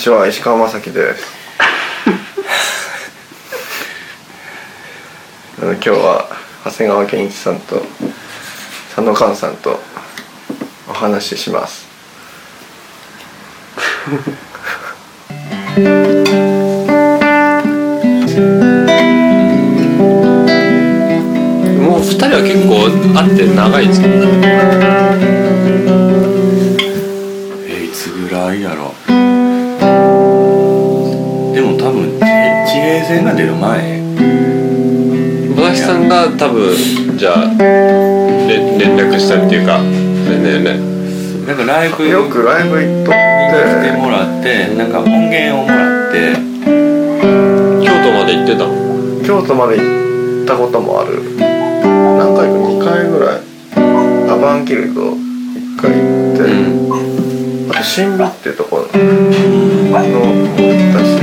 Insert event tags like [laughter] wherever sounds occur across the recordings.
ちは石川雅樹です。今日は長谷川健一さんと佐野寛さんとお話しします。[laughs] もう二人は結構会って長いですけどえ多分じゃあれ連絡したりっていうかねえね。えなんかライブよくライブ行っとっ来ててもらってなんか音源をもらって京都まで行ってたの？京都まで行ったこともある。何回か2回ぐらい。アバンギルド1回行って、あと新美ってとこのも行ったし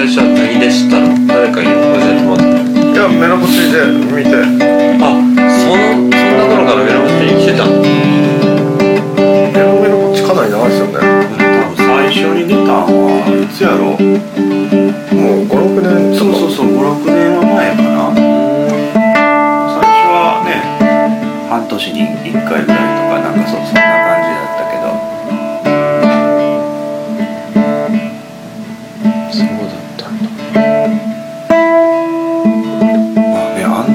最初は何でしたの。誰かに教えてもらっいやメロポチで見て。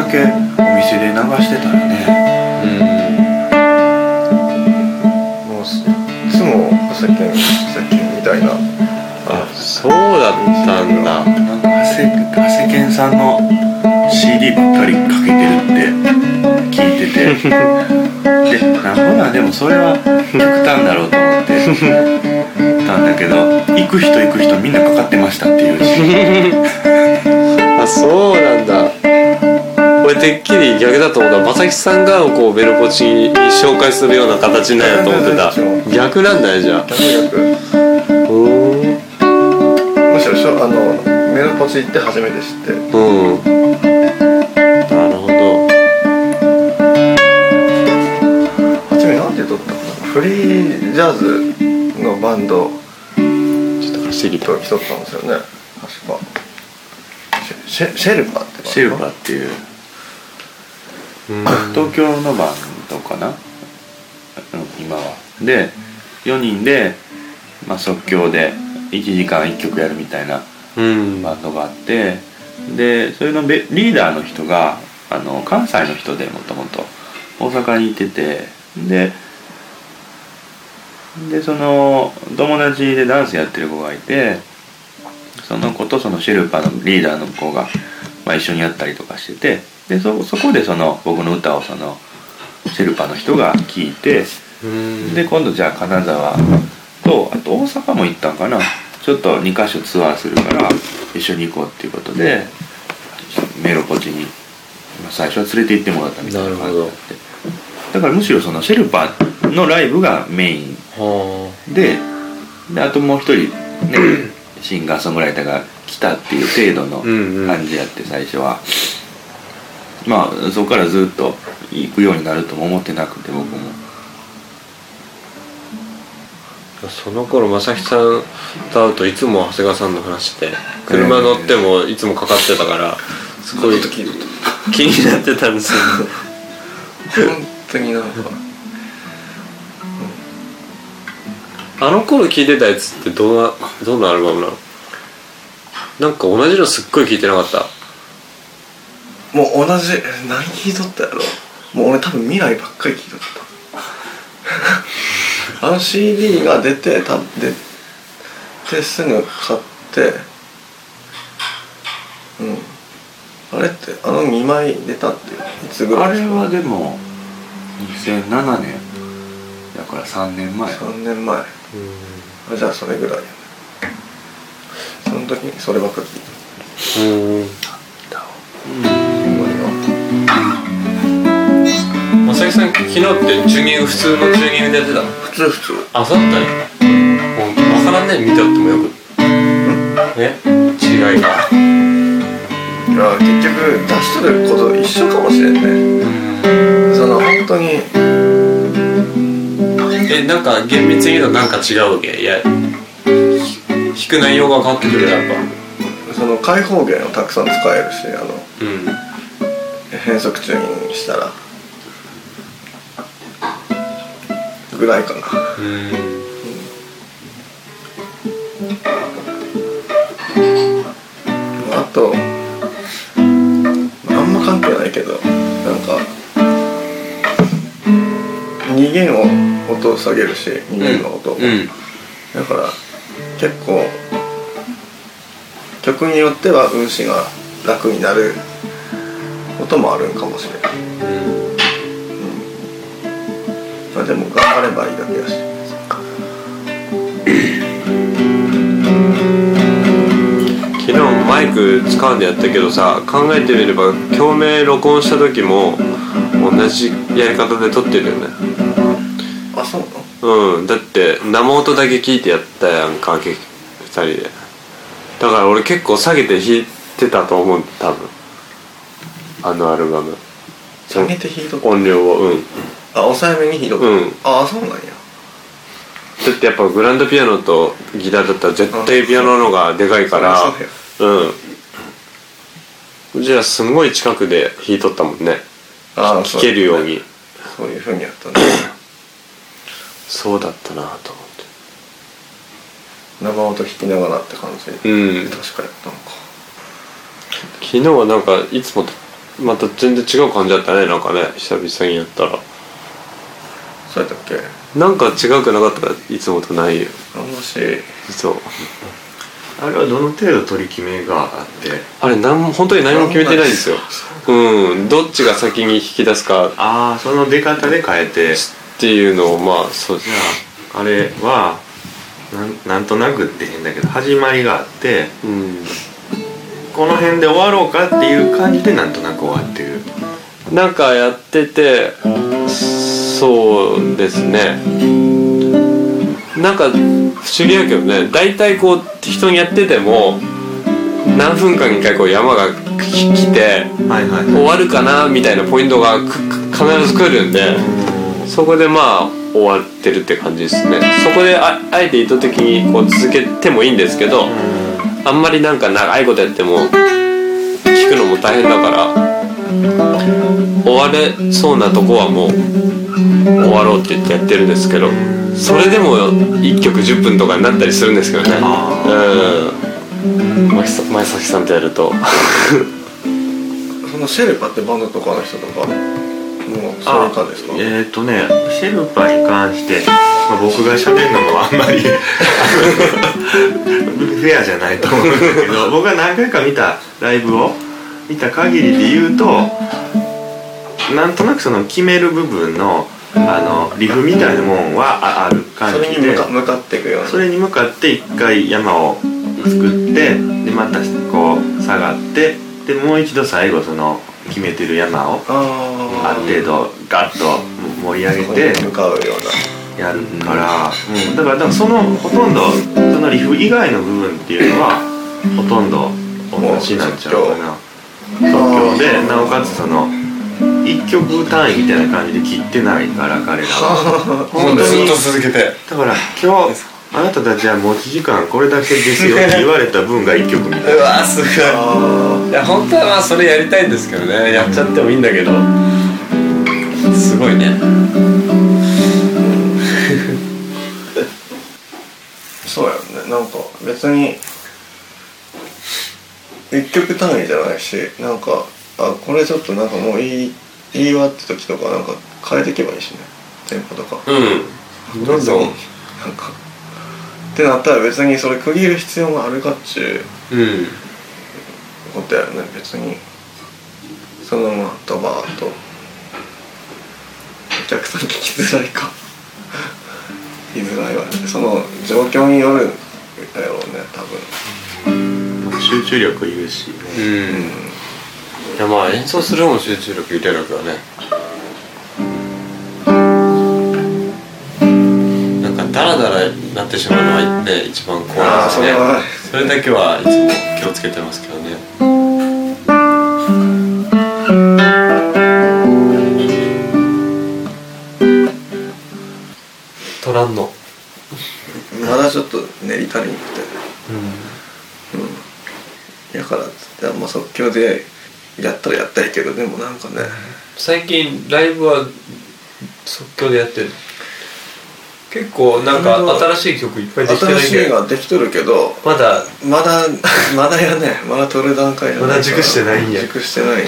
だけお店で流してたらね。もうすいつもさっきさっきみたいな。あそうだったんだ。なんか長谷長谷健さんの CD ばっかりかけてるって聞いてて。[laughs] でなんぼなんでもそれは極端だろうと思って。たんだけど行く人行く人みんなかかってましたっていう。し [laughs] あそうなんだ俺てっきり逆だと思ったまさきさんがこうベルポチに紹介するような形なんやと思ってた。逆なんだよじゃあ。逆逆。うむしろしょあのメロポチ行って初めて知ってんうんなるほど初めなんて撮ったかなフリージャズのバンドちょっと走りと来とったんですよね。確か。シェシェルパーってシェルパーっていう。うん東京のバンドかな？うん今は。で4人で、まあ、即興で1時間1曲やるみたいなうん。バンドがあってでそれのベリーダーの人があの関西の人でもともと大阪にいててででその友達でダンスやってる子がいてその子とそのシェルパのリーダーの子が、まあ、一緒にやったりとかしててでそそこでその僕の歌をそのシェルパの人が聴いてうん。で今度じゃあ金沢とあと大阪も行ったんかな。ちょっと2カ所ツアーするから一緒に行こうっていうことでメロポチにまあ最初は連れて行ってもらったみたいな感じだって。だからむしろそのシェルパのライブがメイン。はでであともう一人ねシンガーソングライターが来たっていう程度のうんうん。感じやって最初は、まあそこからずっと行くようになるとも思ってなくて僕も。あその頃まさきさんと会うといつも長谷川さんの話して車乗ってもいつもかかってたからすごい気になってたんですよ。ね本当になんか。あの頃聴いてたやつってどんなどんなアルバムなの？なんか同じのすっごい聴いてなかった？同じ何聞いとったやろ？もう俺多分未来ばっかり聞いとった。[laughs] あの CD が出てた出てすぐ買ってうん。あれってあの2枚出たっていつぐらい？あれはでも2007年だから3年前。3年前。あじゃあそれぐらいやね。その時にそればっかり聞いた。うんにはまさん昨日ってチューニング普通のチューニングでやってたの？普通普通。あそうだったんやもう分からんね見てってもよく。え？違いが。いや結局出しとること一緒かもしれんね。その本当に。えなんか厳密に言うとなんか違うわけ？いやひ弾く内容が変わってくるやっぱ。その開放弦をたくさん使えるしあのうん。変則チューニングにしたらぐらいかな。うん。あとあんま関係ないけどなんか2弦を音を下げるし2弦の音を、うん。だから結構曲によっては運指が楽になることもあるんかもしれない、まあ、でも頑張ればいいだけやし。昨日マイク使うんでやったけどさ考えてみれば共鳴録音した時も同じやり方で撮ってるよね。あそうなの？うん。だって生音だけ聞いてやったやんか2人で。だから俺結構下げて弾いてたと思う多分。あのアルバム。下げて弾いとく音量を。うんあ抑えめに弾いとく、うん。ああそうなんや。だってやっぱグランドピアノとギターだったら絶対ピアノの方がでかいから。そうや。うん。うちらすごい近くで弾いとったもんね。ああ聴けるように。そういうふうにやったね。そうだったなと思って。生音弾きながらって感じ。うん。確かやったのか。昨日はなんかいつもとまた全然違う感じだったねなんかね。久々にやったらそうやったっけ？なんか違うくなかったかいつもとないよ。あんましそう。あれはどの程度取り決めがあって？あれなんも本当に何も決めてないんですよ。う。んどっちが先に引き出すか。っああその出方で変えて。ていうのをまあそうじゃああれはなんなんとなくって変だけど始まりがあってうん。この辺で終わろうかっていう感じでなんとなく終わってる。なんかやっててそうですね。なんか不思議だけどね。大体こう適当にやってても何分間に一回こう山がき来てはいはい。終わるかなみたいなポイントが必ず来るんでそこでまあ終わってるって感じですね。そこでああえて意図的にこう続けてもいいんですけどあんまりなんか長いことやっても聞くのも大変だから終われそうなとこはもう終わろうって言ってやってるんですけどそれでも1曲10分とかになったりするんですけどね。うん。前崎さんとやると。[laughs] そのシェルパってバンドとかの人とかもうそういう感じですか？えーっ、とねシェルパに関して、まあ、僕が喋るのもあんまり [laughs] フェアじゃないと思うんだけど [laughs] 僕が何回か見たライブを見た限りで言うとなんとなくその決める部分のあのリフみたいなもんはあある感じで。向か向かっていくような。それに向かって一回山を作ってでまたこう下がってでもう一度最後その決めてる山をあある程度ガッと盛り上げてに向かうような。やるから、うん、だからだからそのほとんどそのリフ以外の部分っていうのはほとんど同じなんちゃうかな。即興でなおかつその一曲単位みたいな感じで切ってないから彼らは。本当に。続けて。だから今日あなたたちは持ち時間これだけですよって言われた分が一曲みたいうなわすごい。あいや本当はまあそれやりたいんですけどね。やっちゃってもいいんだけど。すごいね。ーそうやね。なんか別に一曲単位じゃないしなんかあこれちょっとなんかもういいいいわって時とかなんか変えていけばいいしね。テンポとか。うん。どんどんなんか。ってなったら別にそれ区切る必要があるかっちゅう。うん。ことやよね。別に。そのままドバーッと。お客さん聞きづらいか。[laughs] 言いづらいわね。その状況によるんだろうね多分。集中力いるしね。うん。いやまあ演奏するのも集中力入れるからね。なんかダラダラなってしまうのはね一番怖いですね。それだけはいつも気をつけてますけどね。途取らんのまだちょっと練り足りんくて。やからっつってあんま即興でやったらやったらいいけどでもなんかね。最近ライブは即興でやってる結構なんか新しい曲いっぱいできてない新しいできとるけどまだ？まだまだやねまだ取る段階やねまだ熟してないんや。熟してない。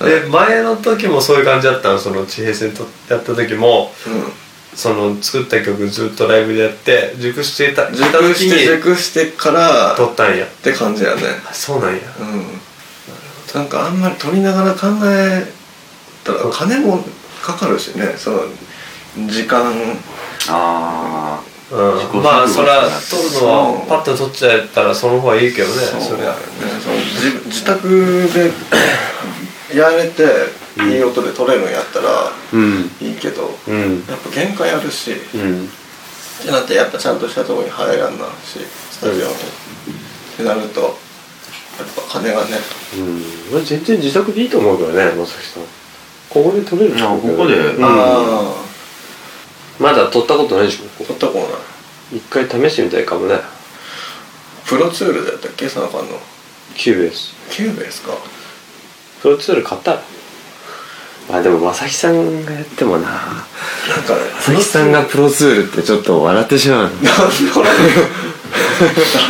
で前の時もそういう感じだったの。その地平線とやった時もうん。その作った曲ずっとライブでやって熟してた熟してに熟してから撮ったんや。って感じやね。あそうなんや。うんなんかあんまり撮りながら考えたら金もかかるしね。その時間。あうん、まあそりゃ撮るのはパッと撮っちゃったらその方がいいけどねそりゃ。そう。だよねその自自宅でやれていい音で撮れるんやったらうん。いいけど、うん。やっぱ限界あるし。うん。ってなってやっぱちゃんとしたところに入らんなしスタジオに、ってなるとぱ金がね。うん。まあ全然自宅でいいと思うけどねまさきさん。ここで録れるあここで。うん。あまだ録ったことないでしょあ録ったこうな一回試してみたいかもね。プロツールだったっけ？その間の。キューベース。キューベースか。プロツール買ったらまあでも正木さんがやってもな。なんかね正木さんがプロツールってちょっと笑ってしまう。なんだろうダ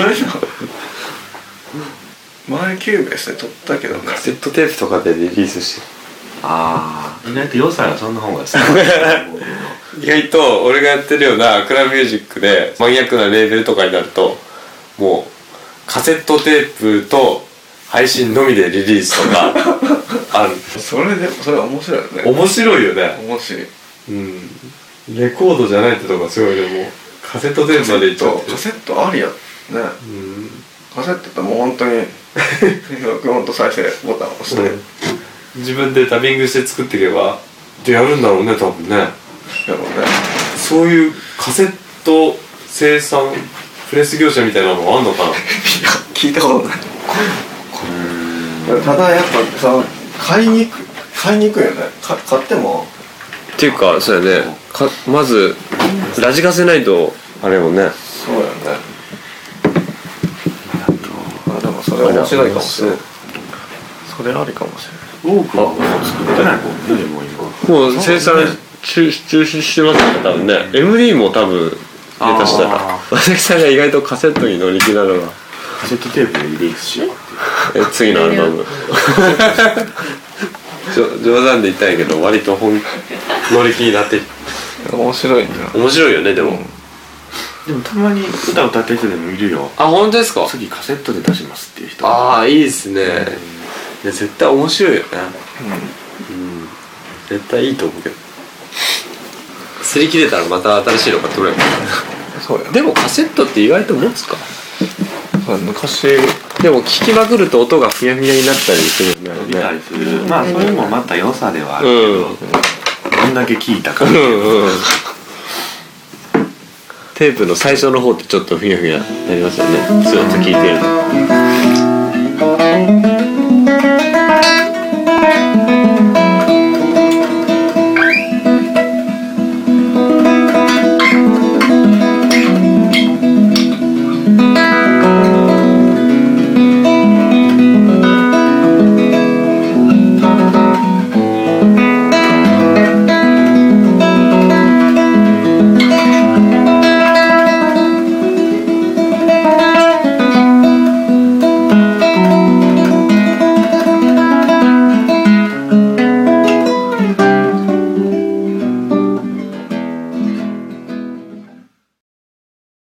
メだ？前キューベースで録ったけどね。カセットテープとかでリリースして。あ意外と良さがそんな方が好き [laughs] 意外と俺がやってるようなクラブミュージックでマニアックなレーベルとかになるともうカセットテープと配信のみでリリースとか [laughs] ある。それでそれ面白いよね。面白いよね。面白い。うん。レコードじゃないってとこがすごいねもう。カセットテープまでいっちゃってカセットありやね。うん。カセットってもう本当に録音と再生ボタンを押して、自分でダビングして作っていけばでやるんだろうね多分ね。やろうね。そういうカセット生産プレス業者みたいなのあんのかな？[laughs] いや聞いたことない。ただやっぱその買いにく買いにくいよね。か買っても。っていうかそうやね。かまずラジカセないとあれよねそうやねあでもそれ面白いかもしれない。それありかもしれない。多くはもう作ってないもんね。でも今もう生産中中止してますよね多分ね。MD も多分下手したらあ正木さんが意外とカセットに乗り気なのがカセットテープでリリースし。ようえ次のアルバム。[laughs] 冗談で言ったんやけど割と本 [laughs] 乗り気になって。面白いんだよ面白いよねでも、でもたまに歌歌ってる人でもいるよ。あ本当ですか？次カセットで出しますっていう人。ああいいですね、いや絶対面白いよね。うん。絶対いいと思うけど。擦り切れたらまた新しいの買っればそうや。でもカセットって意外と持つか。昔。でも聞きまくると音がふやふやになったりするよ見たりねする。まあそれもまた良さではあるけうん。ど、どんだけ聞いたかうんうんテープの最初の方ってちょっとふやふやなりますよね。ずっと聞いてると。